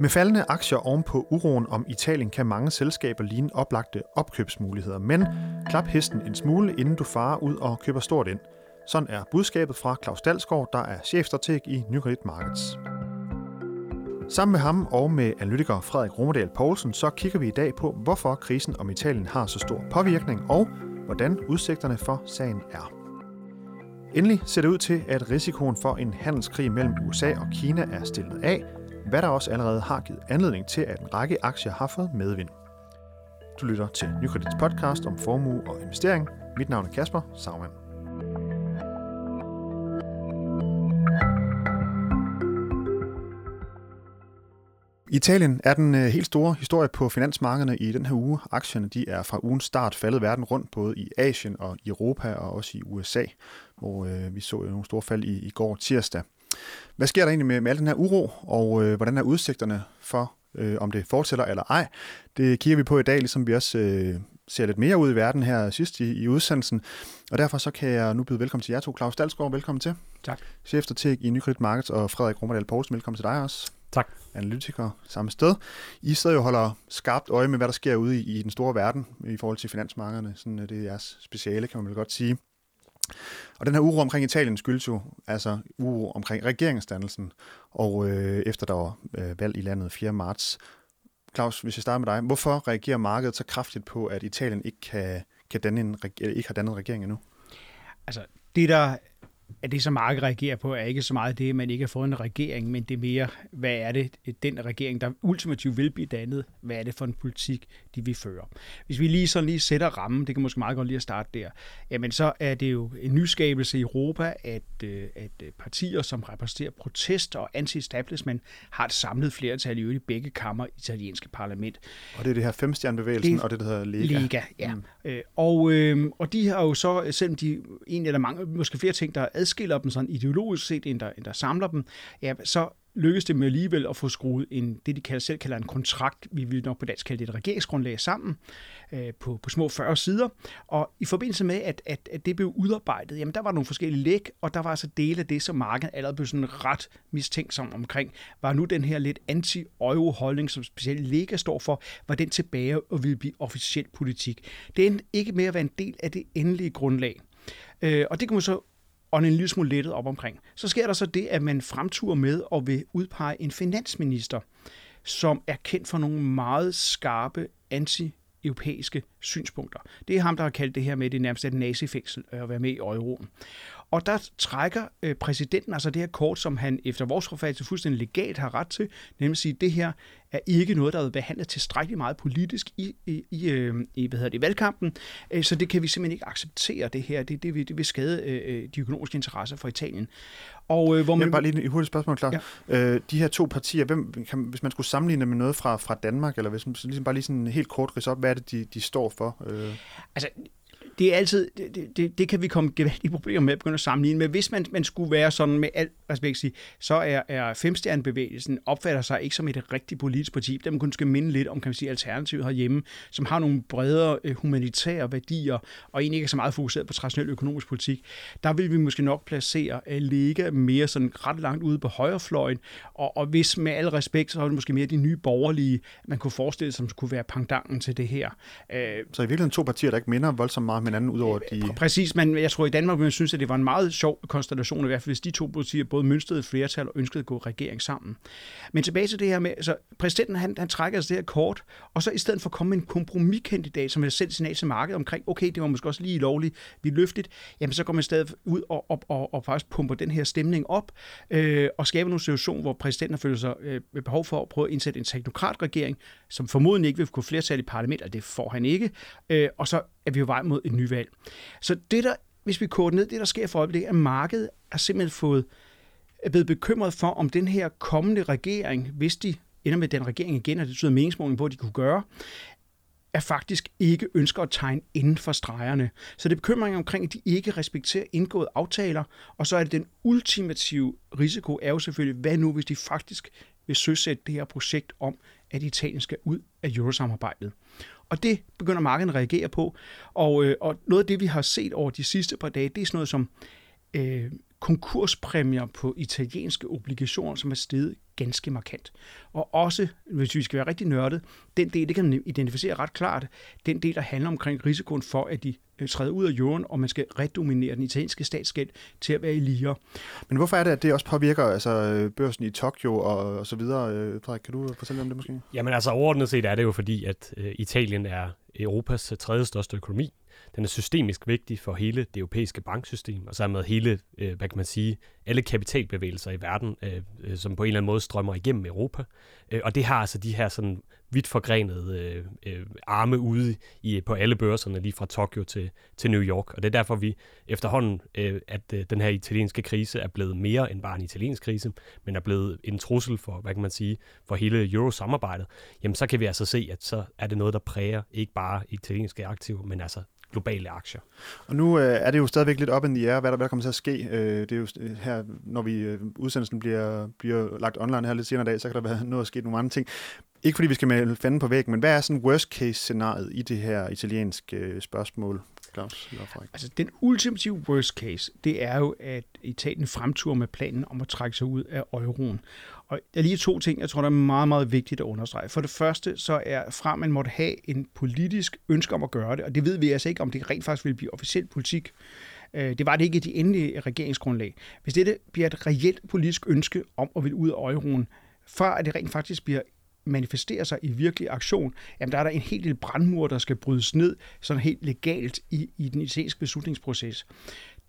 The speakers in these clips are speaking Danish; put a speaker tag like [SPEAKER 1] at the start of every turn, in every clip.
[SPEAKER 1] Med faldende aktier ovenpå uroen om Italien kan mange selskaber ligne oplagte opkøbsmuligheder, men klap hesten en smule, inden du farer ud og køber stort ind. Sådan er budskabet fra Claus Dalsgaard, der er chefstrateg i Nykredit Markets. Sammen med ham og med analytiker Frederik Romerdal Poulsen, så kigger vi i dag på, hvorfor krisen om Italien har så stor påvirkning, og hvordan udsigterne for sagen er. Endelig ser det ud til, at risikoen for en handelskrig mellem USA og Kina er stillet af, hvad der også allerede har givet anledning til, at en række aktier har fået medvind. Du lytter til Nykredits podcast om formue og investering. Mit navn er Kasper Sagmann. Italien er den øh, helt store historie på finansmarkederne i den her uge. Aktierne de er fra ugens start faldet verden rundt, både i Asien og i Europa og også i USA, hvor øh, vi så nogle store fald i, i går tirsdag. Hvad sker der egentlig med, med al den her uro, og øh, hvordan er udsigterne for, øh, om det fortsætter eller ej? Det kigger vi på i dag, ligesom vi også øh, ser lidt mere ud i verden her sidst i, i udsendelsen. Og derfor så kan jeg nu byde velkommen til jer to. Claus Dalsgaard, velkommen til.
[SPEAKER 2] Tak.
[SPEAKER 1] Chefstrateg i Nykredit Markets og Frederik Romerdal Poulsen, velkommen til dig også.
[SPEAKER 2] Tak.
[SPEAKER 1] Analytikere samme sted. I sidder jo holder skarpt øje med, hvad der sker ude i, i den store verden i forhold til finansmarkederne. Sådan, det er jeres speciale, kan man vel godt sige. Og den her uro omkring Italien skyldes jo altså uro omkring regeringsdannelsen, og øh, efter der var øh, valg i landet 4. marts. Claus, hvis jeg starter med dig, hvorfor reagerer markedet så kraftigt på, at Italien ikke, kan, kan danne en, ikke har dannet en regering endnu?
[SPEAKER 2] Altså, det der at det, som markedet reagerer på, er ikke så meget det, at man ikke har fået en regering, men det er mere, hvad er det, den regering, der ultimativt vil blive dannet, hvad er det for en politik, de vil føre. Hvis vi lige sådan lige sætter rammen, det kan måske meget godt lige at starte der, jamen så er det jo en nyskabelse i Europa, at, øh, at øh, partier, som repræsenterer protest og anti-establishment, har et samlet flertal i i begge kammer i italienske parlament.
[SPEAKER 1] Og det er det her femstjernebevægelsen og det, der hedder Lega.
[SPEAKER 2] Lega, ja. Mm. Øh, og, øh, og de har jo så, selvom de en eller mange, måske flere ting, der adskiller dem sådan ideologisk set, end der, end der samler dem, ja, så lykkes det med alligevel at få skruet en, det, de kalder, selv kalder en kontrakt, vi vil nok på dansk kalde det et regeringsgrundlag sammen, øh, på, på små 40 sider. Og i forbindelse med, at, at, at det blev udarbejdet, jamen der var nogle forskellige læg, og der var altså dele af det, som markedet allerede blev sådan ret mistænksom omkring. Var nu den her lidt anti-euro-holdning, som specielt Lega står for, var den tilbage og ville blive officiel politik. Det endte ikke mere at være en del af det endelige grundlag. Øh, og det kan man så og en lille smule lettet op omkring. Så sker der så det, at man fremturer med og vil udpege en finansminister, som er kendt for nogle meget skarpe anti europæiske synspunkter. Det er ham, der har kaldt det her med det nærmest et nazifængsel øh, at være med i euroen. Og der trækker øh, præsidenten altså det her kort, som han efter vores forfattelse fuldstændig legalt har ret til, nemlig at sige, at det her er ikke noget, der er behandlet tilstrækkeligt meget politisk i, i, i, øh, i hvad hedder det, valgkampen, øh, så det kan vi simpelthen ikke acceptere det her. Det, det, vil, det vil skade øh, de økonomiske interesser for Italien.
[SPEAKER 1] Og, øh, hvor man... Ja, bare lige et hurtigt spørgsmål, klar. Ja. Øh, de her to partier, hvem, kan, hvis man skulle sammenligne med noget fra, fra Danmark, eller hvis man ligesom bare lige sådan helt kort ridse op, hvad er det, de, de står for? Øh?
[SPEAKER 2] Altså, det er altid, det, det, det kan vi komme gevaldige problemer med at begynde at sammenligne med. Hvis man, man skulle være sådan med alt respekt sige, så er, er femstjernebevægelsen opfatter sig ikke som et rigtigt politisk parti. Dem kunne kun skal minde lidt om, kan man sige, alternativet herhjemme, som har nogle bredere øh, humanitære værdier, og egentlig ikke er så meget fokuseret på traditionel økonomisk politik. Der vil vi måske nok placere uh, Lega mere sådan ret langt ude på højrefløjen, og, og hvis med al respekt, så er det måske mere de nye borgerlige, man kunne forestille sig, som skulle være pangdangen til det her.
[SPEAKER 1] Uh, så i virkeligheden to partier, der ikke minder voldsomt meget hinanden, udover de...
[SPEAKER 2] Præcis, men jeg tror i Danmark, man synes, at det var en meget sjov konstellation, i hvert fald hvis de to partier både mønstrede et flertal og ønskede at gå regering sammen. Men tilbage til det her med, så præsidenten han, han trækker altså det her kort, og så i stedet for at komme med en kompromiskandidat, som vil sætte signal til markedet omkring, okay, det var måske også lige lovligt, vi løftet, jamen så går man stadig ud og, og, og, og faktisk pumper den her stemning op, øh, og skaber nogle situation, hvor præsidenten føler sig øh, behov for at prøve at indsætte en teknokratregering, som formodentlig ikke vil kunne flertal i parlamentet, og det får han ikke, øh, og så er vi jo vej mod et nyvalg. Så det der, hvis vi koger ned, det der sker for øjeblikket, er, at markedet er simpelthen fået er blevet bekymret for, om den her kommende regering, hvis de ender med den regering igen, og det betyder meningsmåling på, at de kunne gøre, er faktisk ikke ønsker at tegne inden for stregerne. Så det er bekymring omkring, at de ikke respekterer indgåede aftaler, og så er det den ultimative risiko er jo selvfølgelig, hvad nu hvis de faktisk vil søsætte det her projekt om, at Italien skal ud af eurosamarbejdet. Og det begynder markedet at reagere på. Og, øh, og noget af det, vi har set over de sidste par dage, det er sådan noget som øh, konkurspræmier på italienske obligationer, som er steget ganske markant. Og også, hvis vi skal være rigtig nørdet, den del, det kan man identificere ret klart, den del, der handler omkring risikoen for, at de øh, træder ud af jorden, og man skal redominere den italienske statsgæld til at være i liger.
[SPEAKER 1] Men hvorfor er det, at det også påvirker altså, børsen i Tokyo og, og så videre? Øh, Frederik, kan du fortælle om det måske?
[SPEAKER 3] Jamen altså overordnet set er det jo fordi, at øh, Italien er Europas tredje største økonomi. Den er systemisk vigtig for hele det europæiske banksystem, og så med hele, øh, hvad kan man sige, alle kapitalbevægelser i verden, øh, øh, som på en eller anden måde strømmer igennem Europa. Øh, og det har altså de her sådan vidt forgrenede øh, øh, arme ude i, på alle børserne, lige fra Tokyo til, til New York. Og det er derfor, vi efterhånden, øh, at øh, den her italienske krise er blevet mere end bare en italiensk krise, men er blevet en trussel for, hvad kan man sige, for hele eurosamarbejdet, Jamen så kan vi altså se, at så er det noget, der præger ikke bare italienske aktiver, men altså globale aktier.
[SPEAKER 1] Og nu øh, er det jo stadigvæk lidt op in the air, hvad der, hvad der kommer til at ske. Øh, det er jo her, når vi øh, udsendelsen bliver, bliver lagt online her lidt senere i dag, så kan der være noget at ske nogle andre ting. Ikke fordi vi skal male fanden på væggen, men hvad er sådan worst case scenariet i det her italienske øh, spørgsmål? Claus
[SPEAKER 2] Altså, den ultimative worst case, det er jo, at Italien fremturer med planen om at trække sig ud af euroen. Og der er lige to ting, jeg tror, der er meget, meget vigtigt at understrege. For det første, så er fra man måtte have en politisk ønske om at gøre det, og det ved vi altså ikke, om det rent faktisk vil blive officiel politik. Øh, det var det ikke i de endelige regeringsgrundlag. Hvis det bliver et reelt politisk ønske om at ville ud af euroen, før at det rent faktisk bliver manifesterer sig i virkelig aktion, jamen der er der en helt lille brandmur, der skal brydes ned sådan helt legalt i, i den italienske beslutningsproces.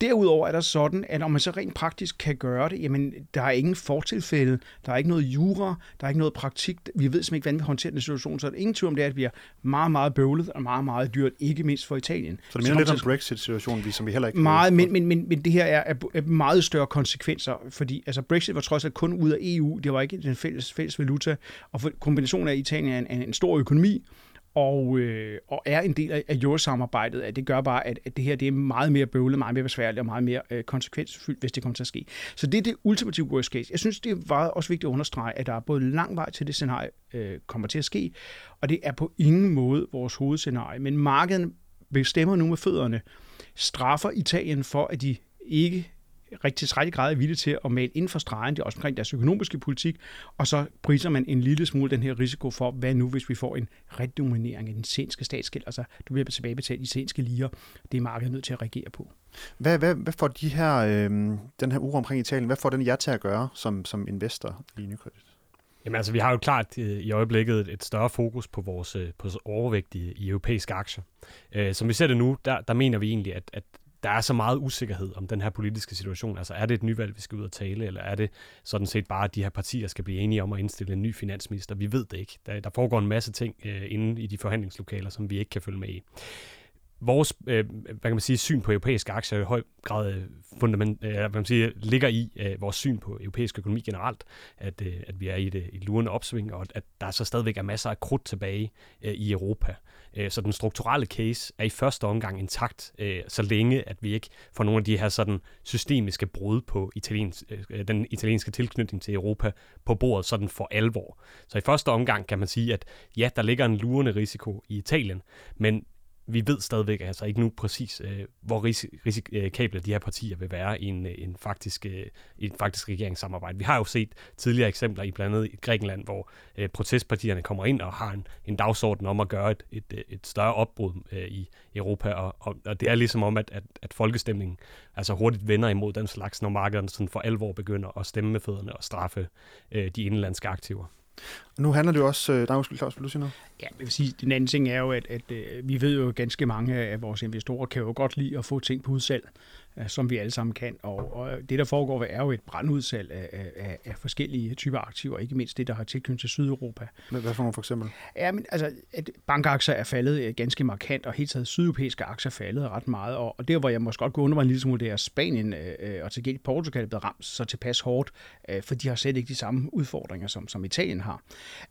[SPEAKER 2] Derudover er der sådan, at om man så rent praktisk kan gøre det, jamen der er ingen fortilfælde, der er ikke noget jura, der er ikke noget praktik, vi ved simpelthen ikke, hvordan vi håndterer den situation, så er der ingen tvivl om det, at det bliver meget, meget bøvlet og meget, meget dyrt, ikke mindst for Italien.
[SPEAKER 1] Så det minder lidt om Brexit-situationen, som vi heller ikke...
[SPEAKER 2] Meget, men, men, men, men det her er, er meget større konsekvenser, fordi altså Brexit var trods alt kun ud af EU, det var ikke den fælles, fælles valuta, og for kombinationen af Italien er en, en stor økonomi, og, øh, og er en del af, af jordsamarbejdet. At det gør bare, at, at det her det er meget mere bøvlet, meget mere besværligt og meget mere øh, konsekvensfyldt, hvis det kommer til at ske. Så det er det ultimative worst case. Jeg synes, det var også vigtigt at understrege, at der er både lang vej til det scenarie øh, kommer til at ske, og det er på ingen måde vores hovedscenarie. Men markedet bestemmer nu med fødderne, straffer Italien for, at de ikke rigtig tilstrækkelig grad er villige til at male inden for stregen, det er også omkring deres økonomiske politik, og så priser man en lille smule den her risiko for, hvad nu hvis vi får en redominering af den senske statsgæld, altså du bliver tilbagebetalt i senske liger, det er markedet nødt til at reagere på.
[SPEAKER 1] Hvad, hvad, hvad får de her, øh, den her uro omkring Italien, hvad får den jer til at gøre som, som investor i Nykredit?
[SPEAKER 3] Jamen altså, vi har jo klart øh, i øjeblikket et større fokus på vores, øh, på vores overvægt i, i europæiske aktier. Øh, som vi ser det nu, der, der mener vi egentlig, at, at der er så meget usikkerhed om den her politiske situation. Altså er det et nyvalg, vi skal ud og tale, eller er det sådan set bare, at de her partier skal blive enige om at indstille en ny finansminister? Vi ved det ikke. Der, der foregår en masse ting øh, inde i de forhandlingslokaler, som vi ikke kan følge med i vores øh, hvad kan man sige, syn på europæiske aktier i høj grad øh, fundament, øh, hvad kan man sige, ligger i øh, vores syn på europæisk økonomi generelt, at, øh, at vi er i et, øh, et lurende opsving, og at der så stadigvæk er masser af krudt tilbage øh, i Europa. Øh, så den strukturelle case er i første omgang intakt, øh, så længe at vi ikke får nogle af de her sådan systemiske brud på italiens, øh, den italienske tilknytning til Europa på bordet sådan for alvor. Så i første omgang kan man sige, at ja, der ligger en lurende risiko i Italien, men vi ved stadigvæk altså ikke nu præcis, øh, hvor risikable øh, de her partier vil være i en, øh, en, faktisk, øh, en faktisk regeringssamarbejde. Vi har jo set tidligere eksempler i blandt andet i Grækenland, hvor øh, protestpartierne kommer ind og har en, en dagsorden om at gøre et, et, øh, et større opbrud øh, i Europa, og, og, og det er ligesom om, at, at, at folkestemningen altså hurtigt vender imod den slags, når markederne sådan for alvor begynder at stemme med fødderne og straffe øh, de indlandske aktiver.
[SPEAKER 1] Nu handler det jo også... Øh, der er måske Claus, vil du sige noget?
[SPEAKER 2] Ja, jeg vil sige, den anden ting er jo, at, at, at øh, vi ved jo ganske mange af vores investorer kan jo godt lide at få ting på udsalg. Øh, som vi alle sammen kan. Og, og det, der foregår, er jo et brandudsalg af, af, af forskellige typer aktiver, ikke mindst det, der har tilknytning til Sydeuropa.
[SPEAKER 1] Hvad for nogle for eksempel?
[SPEAKER 2] Ja, men altså, at bankaktier er faldet øh, ganske markant, og helt taget sydeuropæiske aktier er faldet ret meget. Og, og der, hvor jeg måske godt kunne undre mig en lille smule, det er Spanien øh, øh og til gengæld Portugal er blevet ramt så tilpas hårdt, øh, for de har slet ikke de samme udfordringer, som, som Italien har.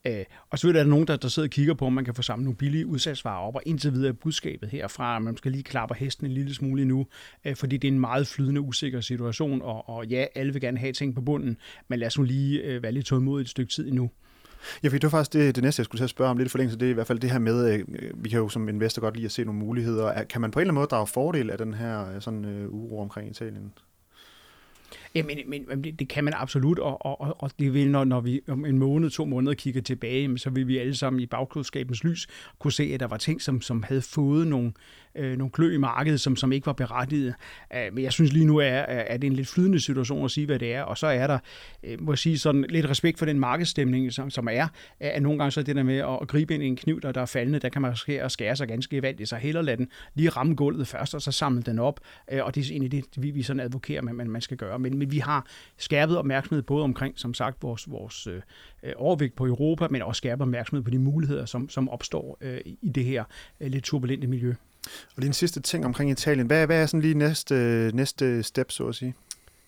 [SPEAKER 2] Øh, og så er der nogen, der, der sidder og kigger på, om man kan få samlet nogle billige udsalgsvarer op, og indtil videre budskabet herfra, at man skal lige klappe hesten en lille smule nu, øh, fordi det er en meget flydende, usikker situation, og, og ja, alle vil gerne have ting på bunden, men lad os nu lige øh, være lidt tålmodige et stykke tid endnu.
[SPEAKER 1] Ja, for det var faktisk det, det næste, jeg skulle til at spørge om lidt i forlængelse. Det er i hvert fald det her med, øh, vi kan jo som investor godt lide at se nogle muligheder. Kan man på en eller anden måde drage fordel af den her øh, sådan, uh, uro omkring Italien?
[SPEAKER 2] Ja, men, men det, det kan man absolut, og, og, og det vil, når, når vi om en måned, to måneder kigger tilbage, så vil vi alle sammen i bagklodskabens lys kunne se, at der var ting, som, som havde fået nogle, øh, nogle klø i markedet, som, som ikke var berettiget. Øh, men jeg synes lige nu, er, er det en lidt flydende situation at sige, hvad det er, og så er der, øh, må jeg sige, sådan lidt respekt for den markedsstemning, som, som er, at nogle gange så er det der med at gribe ind i en kniv, der, der er faldende, der kan man risikere at skære sig ganske gevaldigt, så hellere lade den lige ramme gulvet først, og så samle den op, øh, og det er egentlig det, vi, vi sådan advokerer, med, man, man skal gøre. Men, men vi har skærpet opmærksomhed både omkring, som sagt, vores, vores øh, øh overvægt på Europa, men også skærpet opmærksomhed på de muligheder, som, som opstår øh, i det her øh, lidt turbulente miljø.
[SPEAKER 1] Og lige en sidste ting omkring Italien. Hvad, hvad er sådan lige næste, næste step, så at sige?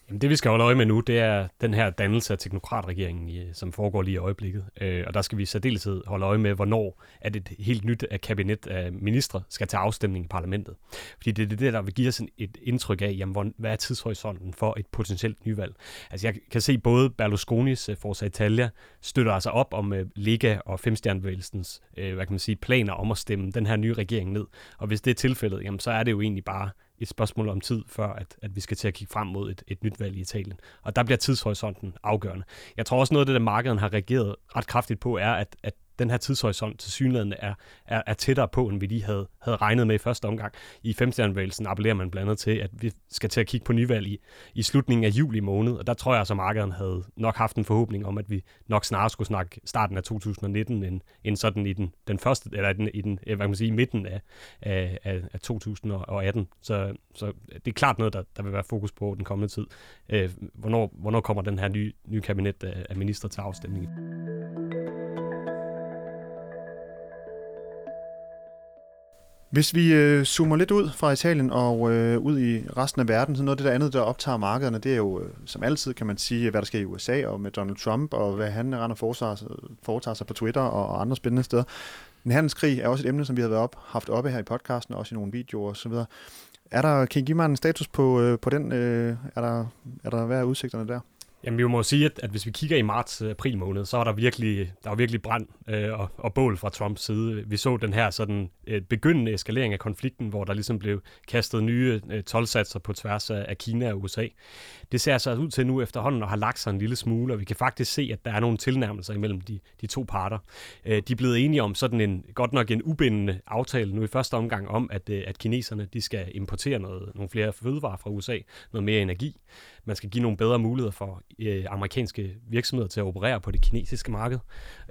[SPEAKER 3] Jamen det vi skal holde øje med nu, det er den her dannelse af teknokratregeringen, som foregår lige i øjeblikket. Øh, og der skal vi i særdeleshed holde øje med, hvornår at et helt nyt kabinet af ministre skal til afstemning i parlamentet. Fordi det er det, der vil give os et indtryk af, jamen, hvad er tidshorisonten for et potentielt nyvalg. Altså jeg kan se både Berlusconis øh, Forza Italia støtter altså op om øh, Lega og Femstjernbevægelsens øh, hvad kan man sige, planer om at stemme den her nye regering ned. Og hvis det er tilfældet, jamen, så er det jo egentlig bare et spørgsmål om tid, før at, at vi skal til at kigge frem mod et, et nyt valg i Italien. Og der bliver tidshorisonten afgørende. Jeg tror også noget af det, der markedet har reageret ret kraftigt på, er, at, at den her tidshorisont til synligheden er, er, er tættere på, end vi lige havde, havde regnet med i første omgang. I femstjernebevægelsen appellerer man blandt andet til, at vi skal til at kigge på nyvalg i, i slutningen af juli måned, og der tror jeg, at markederne markedet havde nok haft en forhåbning om, at vi nok snarere skulle snakke starten af 2019, end, end sådan i den, den første, eller i den, i den hvad kan man sige, midten af, af, af, 2018. Så, så det er klart noget, der, der vil være fokus på den kommende tid. Øh, hvornår, hvornår kommer den her nye, nye kabinet af, af minister til afstemning?
[SPEAKER 1] Hvis vi øh, zoomer lidt ud fra Italien og øh, ud i resten af verden, så noget af det der andet, der optager markederne, det er jo øh, som altid, kan man sige, hvad der sker i USA og med Donald Trump, og hvad han render foretager, foretager sig på Twitter og, og andre spændende steder. En handelskrig er også et emne, som vi har været op, haft oppe her i podcasten, også i nogle videoer osv. Er der, kan I give mig en status på, øh, på den? Øh, er, der, er der, hvad er udsigterne der?
[SPEAKER 3] Jamen, vi må sige, at, at hvis vi kigger i marts-april øh, måned, så var der virkelig, der var virkelig brand øh, og, og bål fra Trumps side. Vi så den her sådan øh, begyndende eskalering af konflikten, hvor der ligesom blev kastet nye øh, tolvsatser på tværs af, af Kina og USA. Det ser altså ud til nu efterhånden at have lagt sig en lille smule, og vi kan faktisk se, at der er nogle tilnærmelser imellem de, de to parter. Øh, de er blevet enige om sådan en, godt nok en ubindende aftale nu i første omgang om, at, øh, at kineserne de skal importere noget, nogle flere fødevarer fra USA, noget mere energi. Man skal give nogle bedre muligheder for øh, amerikanske virksomheder til at operere på det kinesiske marked.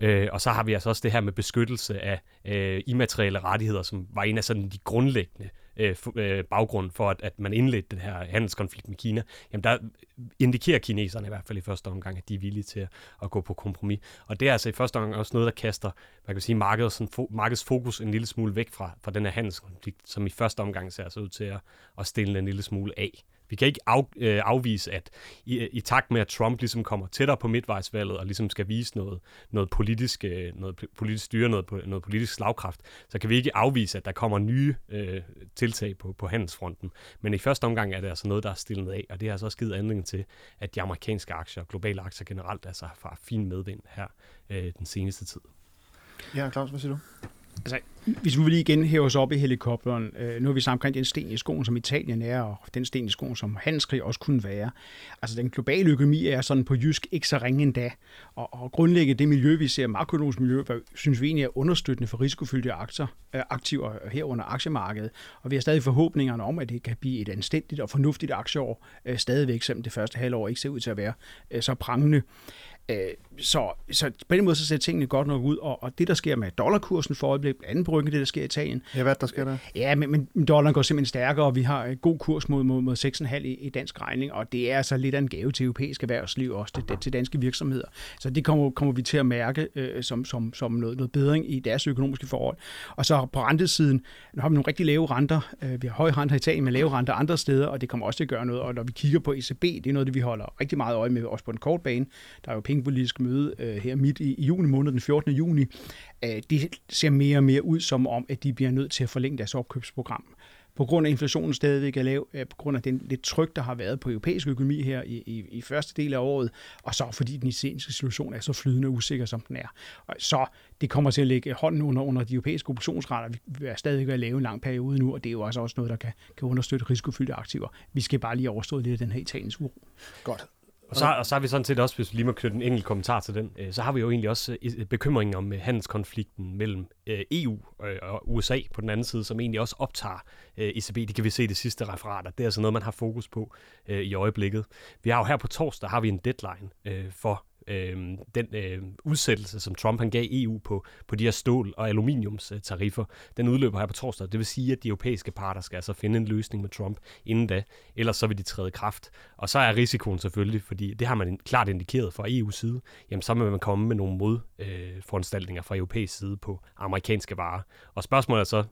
[SPEAKER 3] Øh, og så har vi altså også det her med beskyttelse af øh, immaterielle rettigheder, som var en af sådan de grundlæggende øh, øh, baggrund for, at, at man indledte den her handelskonflikt med Kina, jamen der indikerer kineserne i hvert fald i første omgang, at de er villige til at, at gå på kompromis. Og det er altså i første omgang også noget, der kaster hvad kan sige, markedet, sådan, fo- markedets fokus en lille smule væk fra, fra den her handelskonflikt, som i første omgang ser sig ud til at, at stille en lille smule af. Vi kan ikke af, øh, afvise, at i, i takt med, at Trump ligesom kommer tættere på midtvejsvalget og ligesom skal vise noget, noget, politisk, øh, noget politisk styre, noget, noget politisk slagkraft, så kan vi ikke afvise, at der kommer nye øh, tiltag på, på handelsfronten. Men i første omgang er det altså noget, der er stillet af, og det har altså også givet anledning til, at de amerikanske aktier, og globale aktier generelt, altså har fin medvind her øh, den seneste tid.
[SPEAKER 1] Ja, Claus, hvad siger du?
[SPEAKER 2] Altså, hvis vi lige igen hæver os op i helikopteren, øh, nu har vi sammen omkring den sten i skoen, som Italien er, og den sten i skoen, som handelskrig også kunne være. Altså, den globale økonomi er sådan på jysk ikke så ringe endda. Og, og grundlæggende det miljø, vi ser, makroøkonomisk miljø, synes vi egentlig er understøttende for risikofyldte aktier, øh, aktiver herunder aktiemarkedet. Og vi har stadig forhåbningerne om, at det kan blive et anstændigt og fornuftigt aktieår øh, stadigvæk, selvom det første halvår ikke ser ud til at være øh, så prangende. Øh, så, så på den måde så ser tingene godt nok ud, og, og det, der sker med dollarkursen for øjeblikket, anden brygge, det, der sker i Italien.
[SPEAKER 1] Ja, hvad der sker der?
[SPEAKER 2] Ja, men, men dollaren går simpelthen stærkere, og vi har en god kurs mod, mod, mod 6,5 i, i dansk regning, og det er altså lidt af en gave til europæisk erhvervsliv, også til, til danske virksomheder. Så det kommer, kommer vi til at mærke øh, som, som, som noget, noget bedring i deres økonomiske forhold. Og så på rentesiden, nu har vi nogle rigtig lave renter. Øh, vi har høje renter i Italien, men lave renter andre steder, og det kommer også til at gøre noget. Og når vi kigger på ECB, det er noget, det vi holder rigtig meget øje med, også på den korte bane. Der er jo pengepolitisk møde øh, her midt i, i juni måned, den 14. juni, øh, det ser mere og mere ud som om, at de bliver nødt til at forlænge deres opkøbsprogram på grund af inflationen stadigvæk er lav, øh, på grund af den lidt tryk, der har været på europæisk økonomi her i, i, i første del af året, og så fordi den italienske situation er så flydende og usikker, som den er. Og så det kommer til at lægge hånden under, under de europæiske obligationsrater. Vi er stadigvæk være lave en lang periode nu, og det er jo også, også noget, der kan, kan understøtte risikofyldte aktiver. Vi skal bare lige overstå lidt af den her italienske uro.
[SPEAKER 1] Godt.
[SPEAKER 3] Og så, og så har vi sådan set også, hvis vi lige må knytte en enkelt kommentar til den, øh, så har vi jo egentlig også øh, bekymringen om øh, handelskonflikten mellem øh, EU øh, og USA på den anden side, som egentlig også optager øh, ECB. Det kan vi se i det sidste referater. Det er altså noget, man har fokus på i øjeblikket. Vi har jo her på torsdag har vi en deadline for øh, den øh, udsættelse, som Trump han gav EU på, på de her stål- og aluminiumstariffer, den udløber her på torsdag. Det vil sige, at de europæiske parter skal altså finde en løsning med Trump inden da, ellers så vil de træde kraft. Og så er risikoen selvfølgelig, fordi det har man klart indikeret fra EU's side, jamen så vil man komme med nogle modforanstaltninger øh, fra europæisk side på amerikanske varer. Og spørgsmålet er så,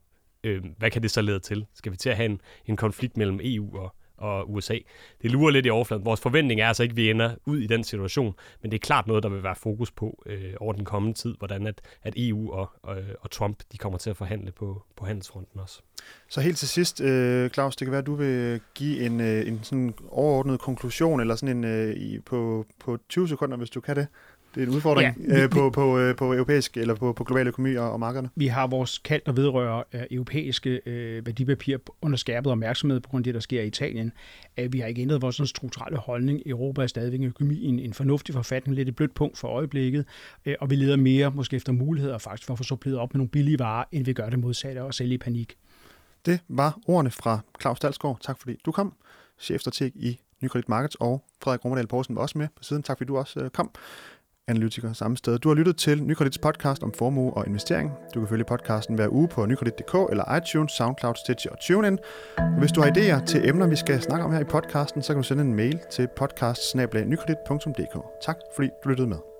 [SPEAKER 3] øh, hvad kan det så lede til? Skal vi til at have en, en konflikt mellem EU og, og USA. Det lurer lidt i overfladen. Vores forventning er altså ikke, at vi ender ud i den situation, men det er klart noget, der vil være fokus på øh, over den kommende tid, hvordan at, at EU og, og, og Trump de kommer til at forhandle på, på handelsfronten også.
[SPEAKER 1] Så helt til sidst, øh, Claus, det kan være, at du vil give en, øh, en sådan overordnet konklusion, eller sådan en øh, på, på 20 sekunder, hvis du kan det. Det er en udfordring ja, øh, på, på, øh, på europæisk eller på, på global økonomi og, og markederne.
[SPEAKER 2] Vi har vores kald, der vedrører øh, europæiske øh, værdipapirer under skærpet opmærksomhed på grund af det, der sker i Italien. Øh, vi har ikke ændret vores sådan, strukturelle holdning. Europa er stadigvæk en økonomi en, en fornuftig forfatning, lidt et blødt punkt for øjeblikket, øh, og vi leder mere måske efter muligheder faktisk for at få suppleret op med nogle billige varer, end vi gør det modsatte og sælge i panik.
[SPEAKER 1] Det var ordene fra Claus Dalsgaard. Tak fordi du kom. Chefstrateg i Nykredit Markets og Frederik Romerdal Poulsen var også med på siden. Tak fordi du også øh, kom analytiker samme sted. Du har lyttet til Nykredits podcast om formue og investering. Du kan følge podcasten hver uge på nykredit.dk eller iTunes, SoundCloud, Stitcher og TuneIn. Hvis du har idéer til emner, vi skal snakke om her i podcasten, så kan du sende en mail til podcast Tak fordi du lyttede med.